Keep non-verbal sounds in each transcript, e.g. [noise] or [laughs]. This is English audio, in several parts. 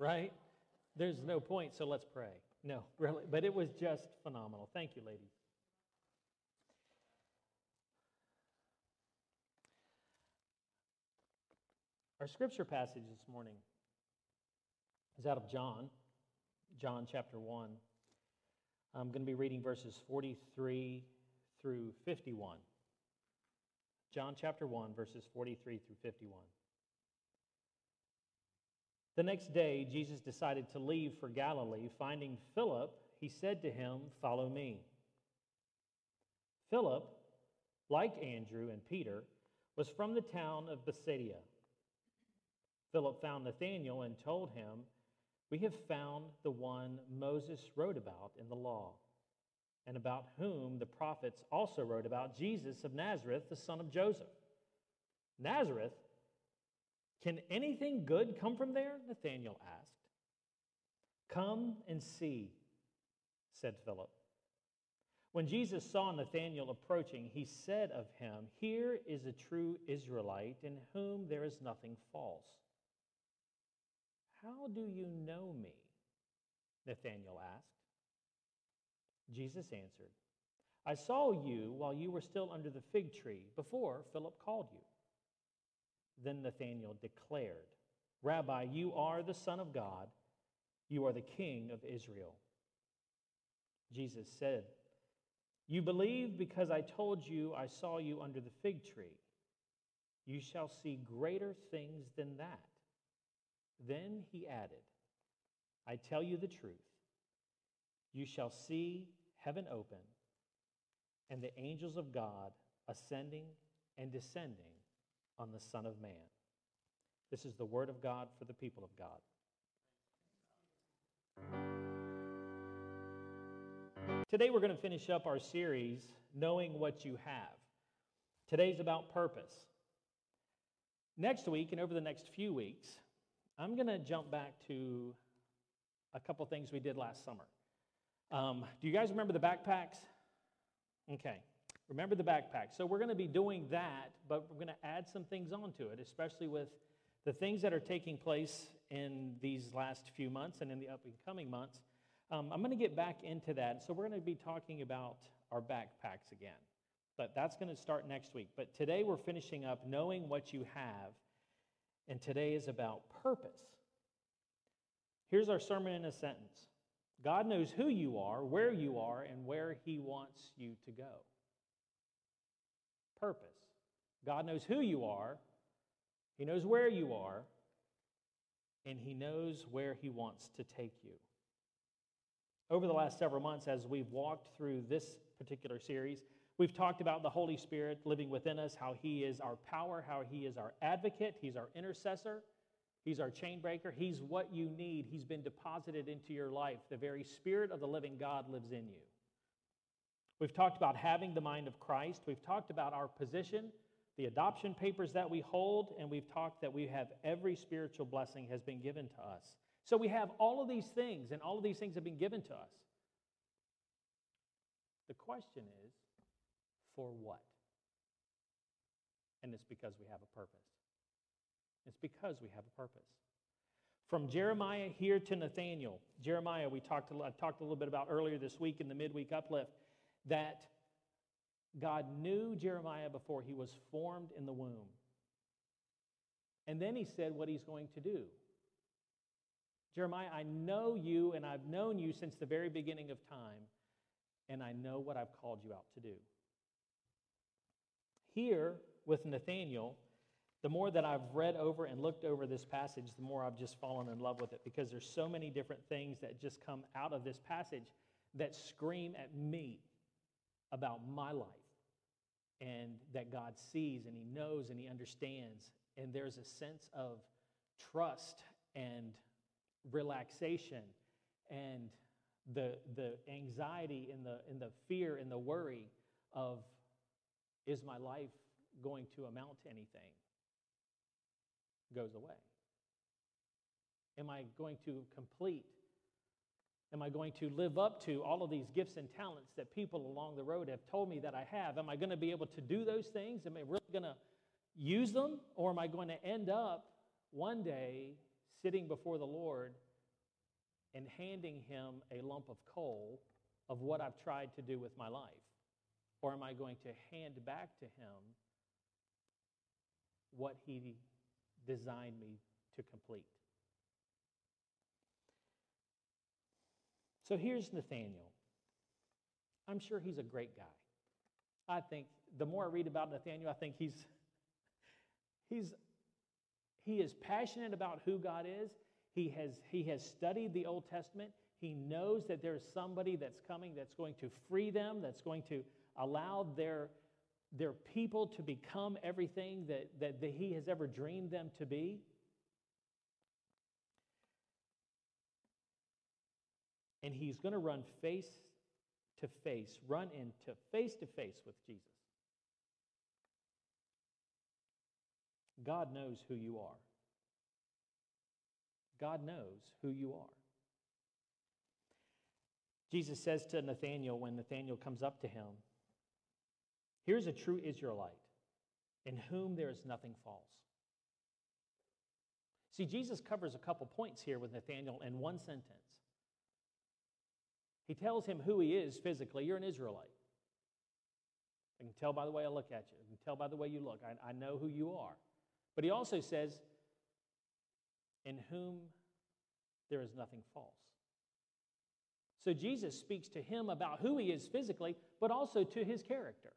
right? There's no point, so let's pray. No, really. But it was just phenomenal. Thank you, ladies. Our scripture passage this morning is out of John, John chapter 1. I'm going to be reading verses 43 through 51. John chapter 1, verses 43 through 51. The next day, Jesus decided to leave for Galilee. Finding Philip, he said to him, Follow me. Philip, like Andrew and Peter, was from the town of Bethsaida. Philip found Nathanael and told him, We have found the one Moses wrote about in the law, and about whom the prophets also wrote about, Jesus of Nazareth, the son of Joseph. Nazareth? Can anything good come from there? Nathanael asked. Come and see, said Philip. When Jesus saw Nathanael approaching, he said of him, Here is a true Israelite in whom there is nothing false. How do you know me? Nathanael asked. Jesus answered, I saw you while you were still under the fig tree, before Philip called you. Then Nathanael declared, Rabbi, you are the Son of God, you are the King of Israel. Jesus said, You believe because I told you I saw you under the fig tree. You shall see greater things than that. Then he added, I tell you the truth. You shall see heaven open and the angels of God ascending and descending on the Son of Man. This is the word of God for the people of God. Today we're going to finish up our series, Knowing What You Have. Today's about purpose. Next week and over the next few weeks, I'm going to jump back to a couple things we did last summer. Um, do you guys remember the backpacks? Okay, remember the backpack. So we're going to be doing that, but we're going to add some things onto it, especially with the things that are taking place in these last few months and in the up and coming months. Um, I'm going to get back into that. So we're going to be talking about our backpacks again. But that's going to start next week. But today we're finishing up knowing what you have and today is about purpose. Here's our sermon in a sentence God knows who you are, where you are, and where He wants you to go. Purpose. God knows who you are, He knows where you are, and He knows where He wants to take you. Over the last several months, as we've walked through this particular series, We've talked about the Holy Spirit living within us, how He is our power, how He is our advocate, He's our intercessor, He's our chain breaker, He's what you need. He's been deposited into your life. The very Spirit of the living God lives in you. We've talked about having the mind of Christ, we've talked about our position, the adoption papers that we hold, and we've talked that we have every spiritual blessing has been given to us. So we have all of these things, and all of these things have been given to us. The question is, for what? And it's because we have a purpose. It's because we have a purpose. From Jeremiah here to Nathaniel, Jeremiah, we talked, I talked a little bit about earlier this week in the midweek uplift, that God knew Jeremiah before he was formed in the womb. And then he said what he's going to do. Jeremiah, I know you and I've known you since the very beginning of time, and I know what I've called you out to do. Here with Nathaniel, the more that I've read over and looked over this passage, the more I've just fallen in love with it because there's so many different things that just come out of this passage that scream at me about my life and that God sees and He knows and He understands. And there's a sense of trust and relaxation and the, the anxiety and the, and the fear and the worry of is my life going to amount to anything? Goes away. Am I going to complete? Am I going to live up to all of these gifts and talents that people along the road have told me that I have? Am I going to be able to do those things? Am I really going to use them? Or am I going to end up one day sitting before the Lord and handing him a lump of coal of what I've tried to do with my life? Or am I going to hand back to him what he designed me to complete? So here's Nathaniel. I'm sure he's a great guy. I think the more I read about Nathaniel, I think he's he's he is passionate about who God is. He has he has studied the Old Testament. He knows that there's somebody that's coming that's going to free them, that's going to allow their their people to become everything that, that, that he has ever dreamed them to be. And he's going to run face to face, run into face to face with Jesus. God knows who you are. God knows who you are. Jesus says to Nathanael when Nathanael comes up to him, Here's a true Israelite in whom there is nothing false. See, Jesus covers a couple points here with Nathanael in one sentence. He tells him who he is physically. You're an Israelite. I can tell by the way I look at you. I can tell by the way you look. I, I know who you are. But he also says, in whom there is nothing false. So Jesus speaks to him about who he is physically, but also to his character.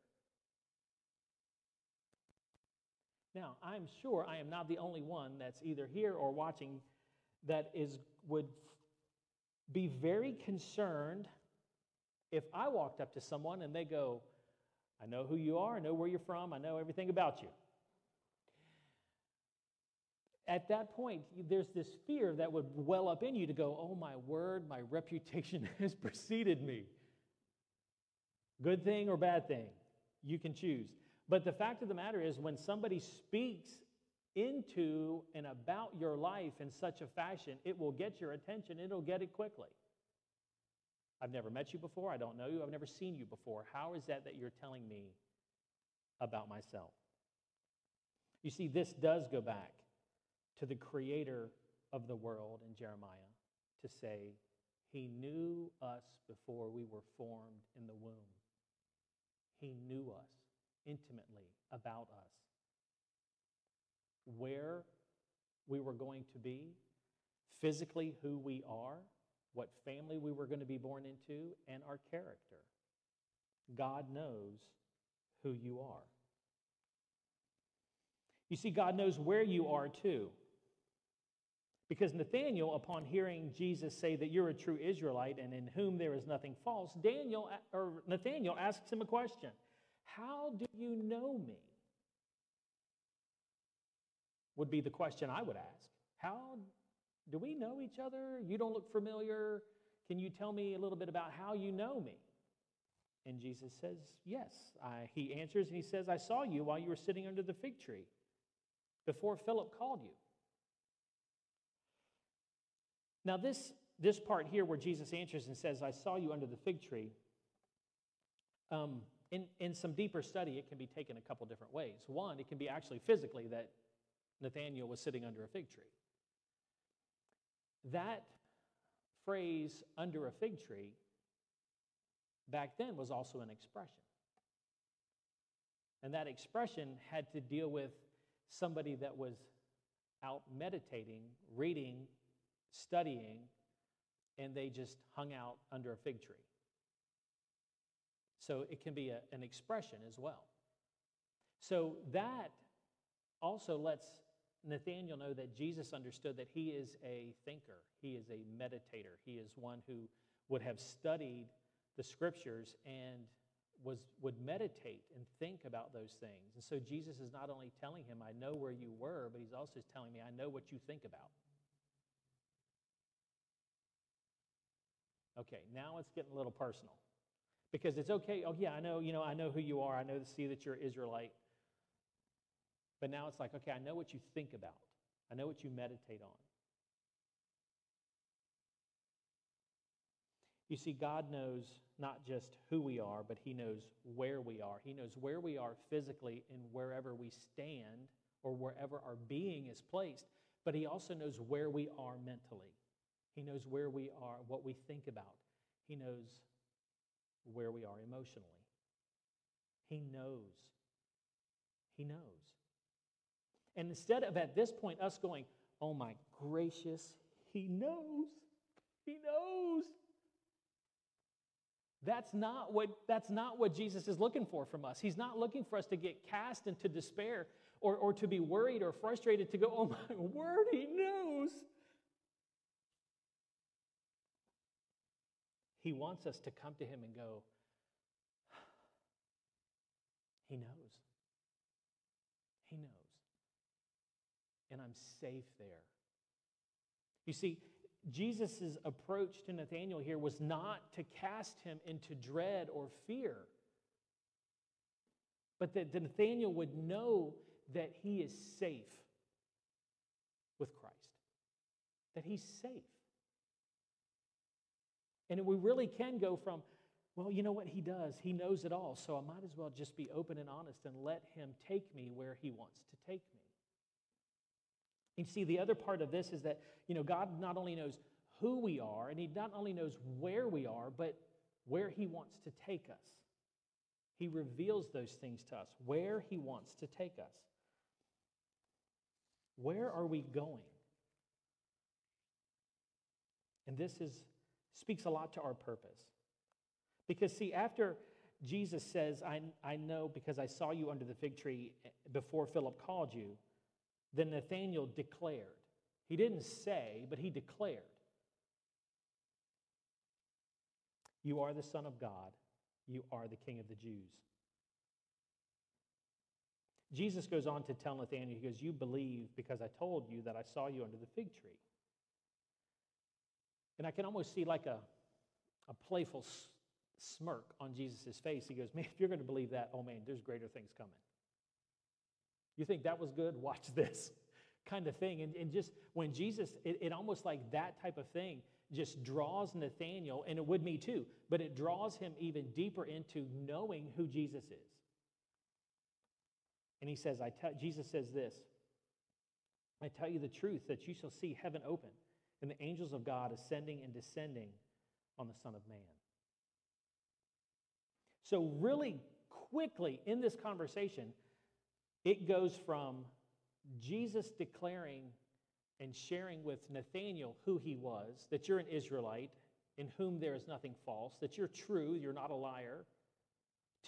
Now, I'm sure I am not the only one that's either here or watching that is would be very concerned if I walked up to someone and they go, I know who you are, I know where you're from, I know everything about you. At that point, there's this fear that would well up in you to go, Oh my word, my reputation [laughs] has preceded me. Good thing or bad thing, you can choose. But the fact of the matter is, when somebody speaks into and about your life in such a fashion, it will get your attention, it'll get it quickly. I've never met you before, I don't know you, I've never seen you before. How is that that you're telling me about myself? You see, this does go back to the creator of the world in Jeremiah to say, He knew us before we were formed in the womb. He knew us intimately about us. Where we were going to be, physically who we are, what family we were going to be born into, and our character. God knows who you are. You see, God knows where you are too. Because Nathanael, upon hearing Jesus say that you're a true Israelite and in whom there is nothing false, Daniel or Nathanael asks him a question. How do you know me? Would be the question I would ask. How do we know each other? You don't look familiar. Can you tell me a little bit about how you know me? And Jesus says, Yes. I, he answers and he says, I saw you while you were sitting under the fig tree before Philip called you. Now, this, this part here where Jesus answers and says, I saw you under the fig tree, um, in, in some deeper study, it can be taken a couple different ways. One, it can be actually physically that Nathaniel was sitting under a fig tree. That phrase, under a fig tree, back then was also an expression. And that expression had to deal with somebody that was out meditating, reading, studying, and they just hung out under a fig tree. So it can be a, an expression as well. So that also lets Nathaniel know that Jesus understood that he is a thinker, he is a meditator, he is one who would have studied the scriptures and was, would meditate and think about those things. And so Jesus is not only telling him, I know where you were, but he's also telling me, I know what you think about. Okay, now it's getting a little personal because it's okay. Oh, yeah, I know, you know, I know who you are. I know to see that you're Israelite. But now it's like, okay, I know what you think about. I know what you meditate on. You see, God knows not just who we are, but He knows where we are. He knows where we are physically and wherever we stand or wherever our being is placed, but He also knows where we are mentally. He knows where we are, what we think about. He knows where we are emotionally. He knows. He knows. And instead of at this point us going, oh my gracious, he knows. He knows. That's not what that's not what Jesus is looking for from us. He's not looking for us to get cast into despair or, or to be worried or frustrated to go, oh my [laughs] word, he knows. He wants us to come to him and go, He knows. He knows. And I'm safe there. You see, Jesus' approach to Nathanael here was not to cast him into dread or fear, but that Nathanael would know that he is safe with Christ, that he's safe. And we really can go from, well, you know what he does? He knows it all, so I might as well just be open and honest and let him take me where he wants to take me. You see, the other part of this is that, you know, God not only knows who we are, and he not only knows where we are, but where he wants to take us. He reveals those things to us, where he wants to take us. Where are we going? And this is speaks a lot to our purpose. Because, see, after Jesus says, I, I know because I saw you under the fig tree before Philip called you, then Nathanael declared. He didn't say, but he declared, You are the Son of God, you are the King of the Jews. Jesus goes on to tell Nathanael, He goes, You believe because I told you that I saw you under the fig tree. And I can almost see like a, a playful smirk on Jesus' face. He goes, Man, if you're going to believe that, oh man, there's greater things coming. You think that was good? [laughs] Watch this kind of thing. And, and just when Jesus, it, it almost like that type of thing just draws Nathaniel, and it would me too, but it draws him even deeper into knowing who Jesus is. And he says, I tell, Jesus says this I tell you the truth that you shall see heaven open and the angels of God ascending and descending on the Son of Man. So, really quickly in this conversation, it goes from Jesus declaring and sharing with Nathanael who he was, that you're an Israelite in whom there is nothing false, that you're true, you're not a liar,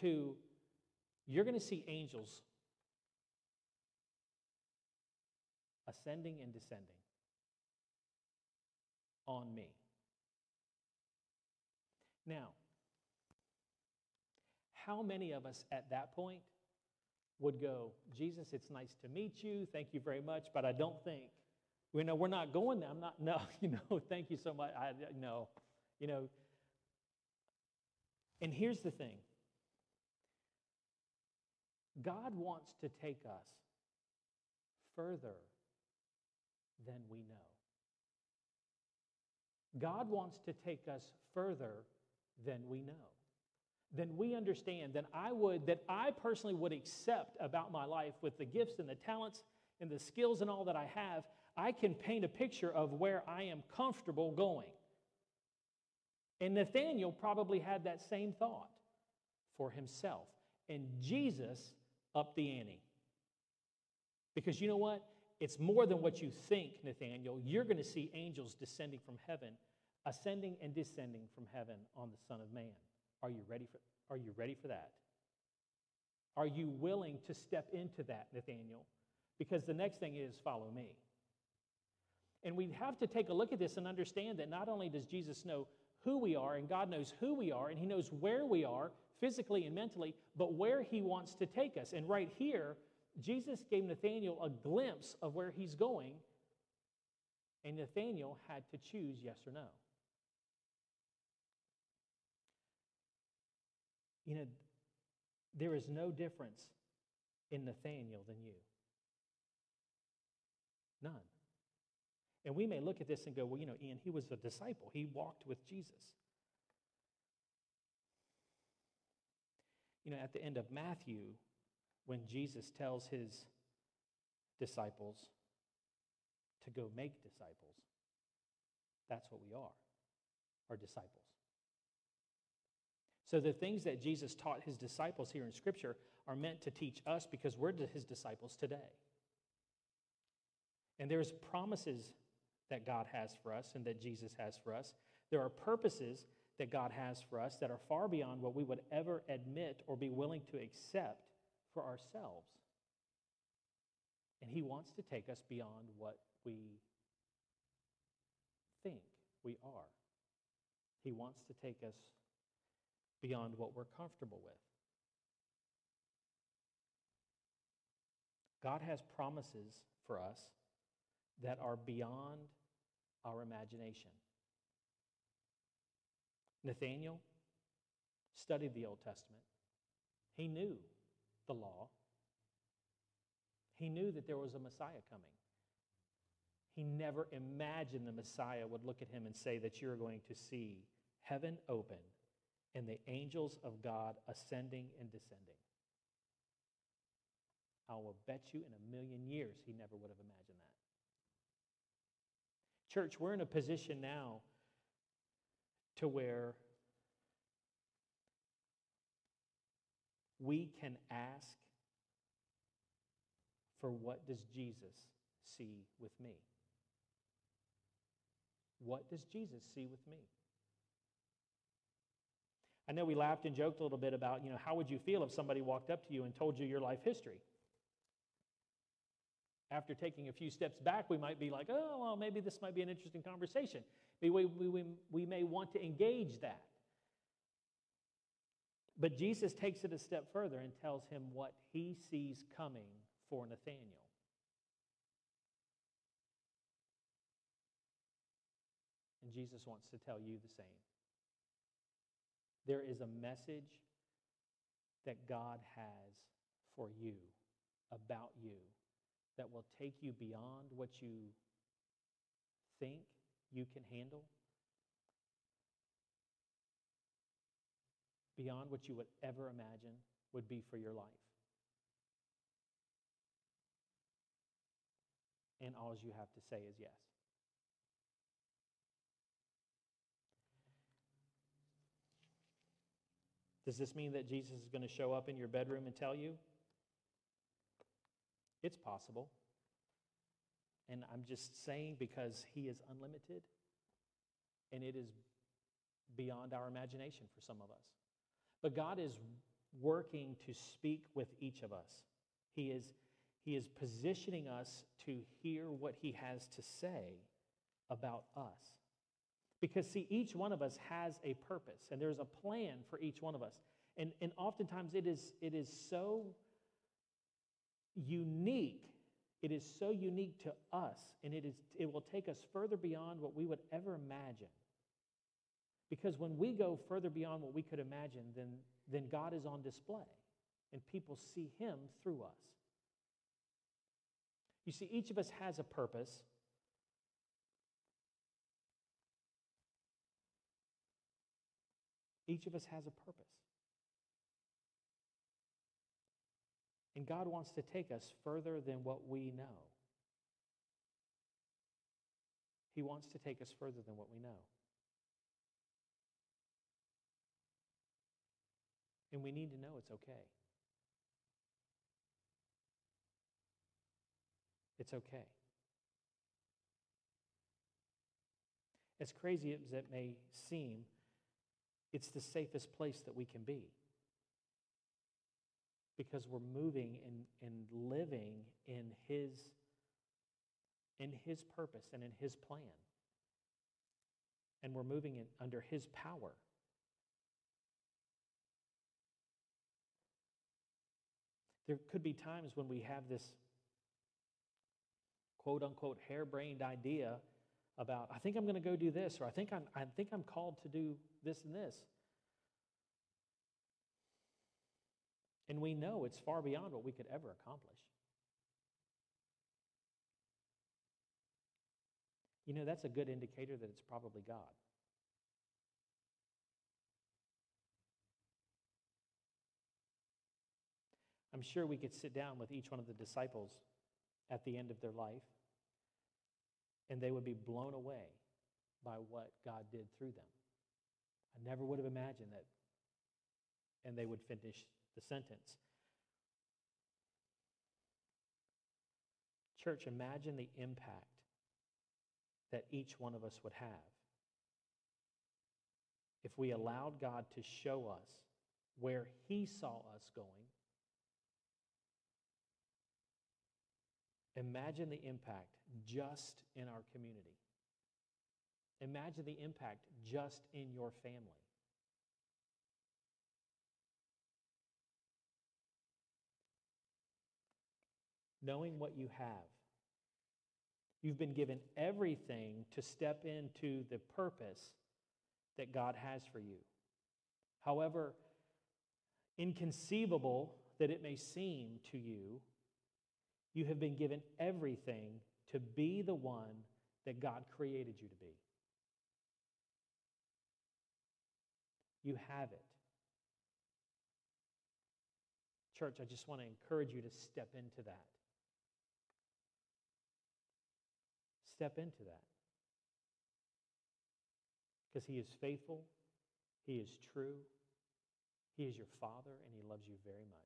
to you're going to see angels ascending and descending on me. Now, how many of us at that point would go, Jesus, it's nice to meet you. Thank you very much, but I don't think, you know, we're not going there. I'm not, no, [laughs] you know, thank you so much. I, no, you know. And here's the thing God wants to take us further than we know. God wants to take us further than we know, than we understand, than I would, that I personally would accept about my life with the gifts and the talents and the skills and all that I have. I can paint a picture of where I am comfortable going. And Nathaniel probably had that same thought for himself. And Jesus upped the ante. Because you know what? It's more than what you think, Nathaniel. You're going to see angels descending from heaven, ascending and descending from heaven on the Son of Man. Are you ready for, are you ready for that? Are you willing to step into that, Nathaniel? Because the next thing is follow me. And we have to take a look at this and understand that not only does Jesus know who we are, and God knows who we are, and He knows where we are physically and mentally, but where He wants to take us. And right here, Jesus gave Nathanael a glimpse of where he's going, and Nathanael had to choose yes or no. You know, there is no difference in Nathanael than you. None. And we may look at this and go, well, you know, Ian, he was a disciple, he walked with Jesus. You know, at the end of Matthew, when Jesus tells his disciples to go make disciples. That's what we are, our disciples. So the things that Jesus taught his disciples here in Scripture are meant to teach us because we're his disciples today. And there's promises that God has for us and that Jesus has for us. There are purposes that God has for us that are far beyond what we would ever admit or be willing to accept for ourselves. And He wants to take us beyond what we think we are. He wants to take us beyond what we're comfortable with. God has promises for us that are beyond our imagination. Nathaniel studied the Old Testament. He knew the law. He knew that there was a Messiah coming. He never imagined the Messiah would look at him and say that you're going to see heaven open and the angels of God ascending and descending. I will bet you in a million years he never would have imagined that. Church, we're in a position now to where we can ask for what does Jesus see with me? What does Jesus see with me? I know we laughed and joked a little bit about, you know, how would you feel if somebody walked up to you and told you your life history? after taking a few steps back, we might be like, oh, well, maybe this might be an interesting conversation. We, we, we, we may want to engage that. But Jesus takes it a step further and tells him what he sees coming for Nathanael. And Jesus wants to tell you the same. There is a message that God has for you, about you that will take you beyond what you think you can handle, beyond what you would ever imagine would be for your life. And all you have to say is yes. Does this mean that Jesus is going to show up in your bedroom and tell you? It's possible. And I'm just saying because He is unlimited and it is beyond our imagination for some of us. But God is working to speak with each of us. He is, he is positioning us to hear what He has to say about us. Because, see, each one of us has a purpose and there's a plan for each one of us. And, and oftentimes it is, it is so unique. It is so unique to us, and it, is, it will take us further beyond what we would ever imagine. Because when we go further beyond what we could imagine, then, then God is on display, and people see Him through us. You see, each of us has a purpose. Each of us has a purpose. And God wants to take us further than what we know. He wants to take us further than what we know. And we need to know it's okay. It's okay. As crazy as it may seem, it's the safest place that we can be. Because we're moving and, and living in his in his purpose and in his plan. And we're moving in under his power. There could be times when we have this quote unquote harebrained idea about i think i'm going to go do this or i think i'm i think i'm called to do this and this And we know it's far beyond what we could ever accomplish. You know, that's a good indicator that it's probably God. I'm sure we could sit down with each one of the disciples at the end of their life, and they would be blown away by what God did through them. I never would have imagined that. And they would finish the sentence. Church, imagine the impact that each one of us would have if we allowed God to show us where He saw us going. Imagine the impact just in our community. Imagine the impact just in your family. Knowing what you have, you've been given everything to step into the purpose that God has for you. However, inconceivable that it may seem to you, you have been given everything to be the one that God created you to be. You have it. Church, I just want to encourage you to step into that. Step into that. Because He is faithful, He is true, He is your Father, and He loves you very much.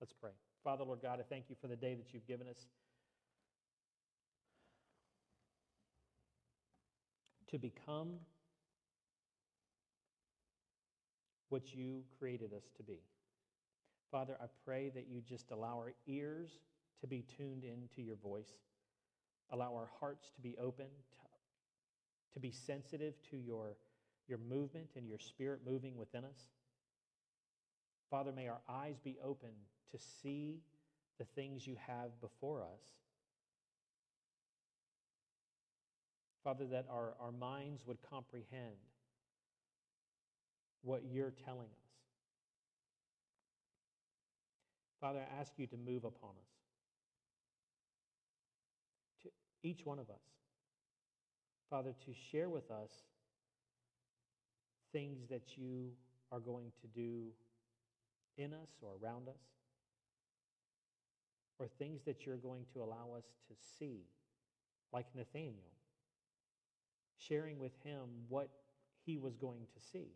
Let's pray. Father, Lord God, I thank you for the day that you've given us to become what you created us to be. Father, I pray that you just allow our ears to be tuned into your voice, allow our hearts to be open, to, to be sensitive to your, your movement and your spirit moving within us. Father, may our eyes be open to see the things you have before us. Father, that our, our minds would comprehend what you're telling us. Father, I ask you to move upon us, to each one of us. Father, to share with us things that you are going to do in us or around us, or things that you're going to allow us to see, like Nathaniel, sharing with him what he was going to see.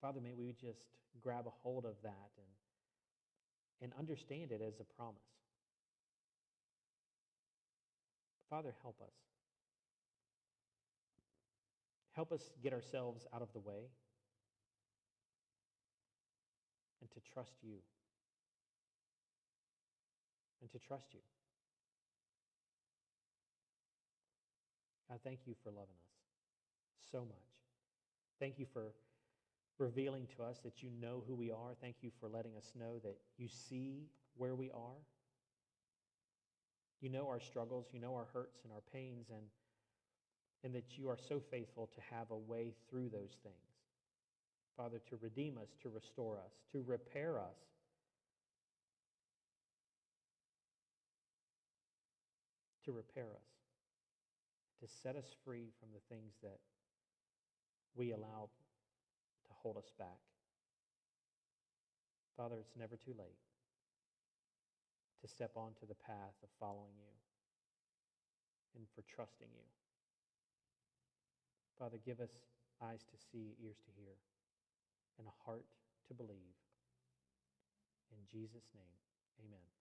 Father, may we just grab a hold of that and, and understand it as a promise. Father, help us. Help us get ourselves out of the way and to trust you. And to trust you. God, thank you for loving us so much. Thank you for revealing to us that you know who we are. Thank you for letting us know that you see where we are. You know our struggles, you know our hurts and our pains, and, and that you are so faithful to have a way through those things. Father, to redeem us, to restore us, to repair us. To repair us, to set us free from the things that we allow to hold us back. Father, it's never too late to step onto the path of following you and for trusting you. Father, give us eyes to see, ears to hear, and a heart to believe. In Jesus' name, amen.